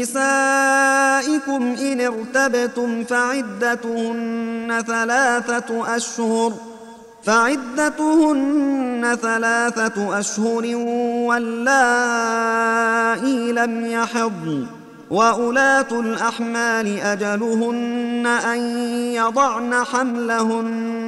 نسائكم إن ارتبتم فعدتهن ثلاثة أشهر فعدتهن ثلاثة أشهر واللائي لم يحضن وأولاة الأحمال أجلهن أن يضعن حملهن.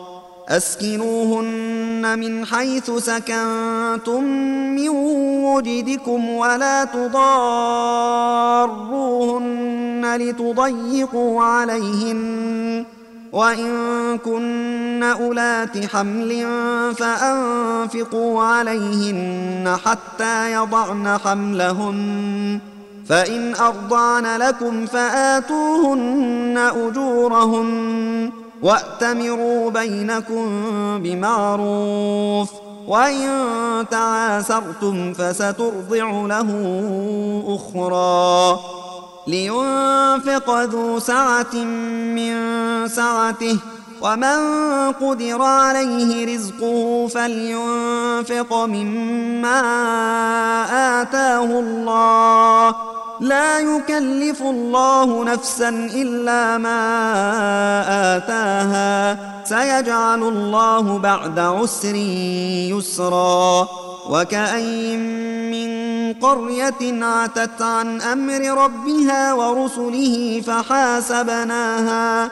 أسكنوهن من حيث سكنتم من وجدكم ولا تضاروهن لتضيقوا عليهن وإن كن أولات حمل فأنفقوا عليهن حتى يضعن حملهن فإن أرضعن لكم فآتوهن أجورهن واتمروا بينكم بمعروف وان تعاسرتم فسترضع له أخرى لينفق ذو سعه من سعته ومن قدر عليه رزقه فلينفق مما اتاه الله لا يكلف الله نفسا الا ما اتاها سيجعل الله بعد عسر يسرا وكاين من قريه عتت عن أمر ربها ورسله فحاسبناها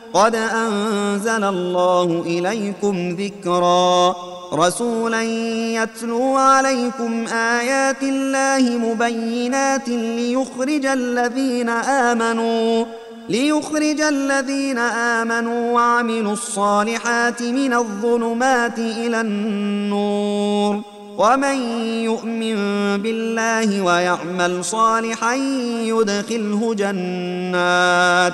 قد انزل الله اليكم ذكرا رسولا يتلو عليكم ايات الله مبينات ليخرج الذين امنوا ليخرج الذين امنوا وعملوا الصالحات من الظلمات إلى النور ومن يؤمن بالله ويعمل صالحا يدخله جنات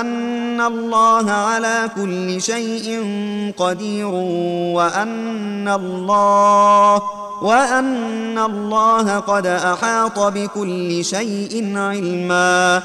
أن الله على كل شيء قدير وأن الله وأن الله قد أحاط بكل شيء علما.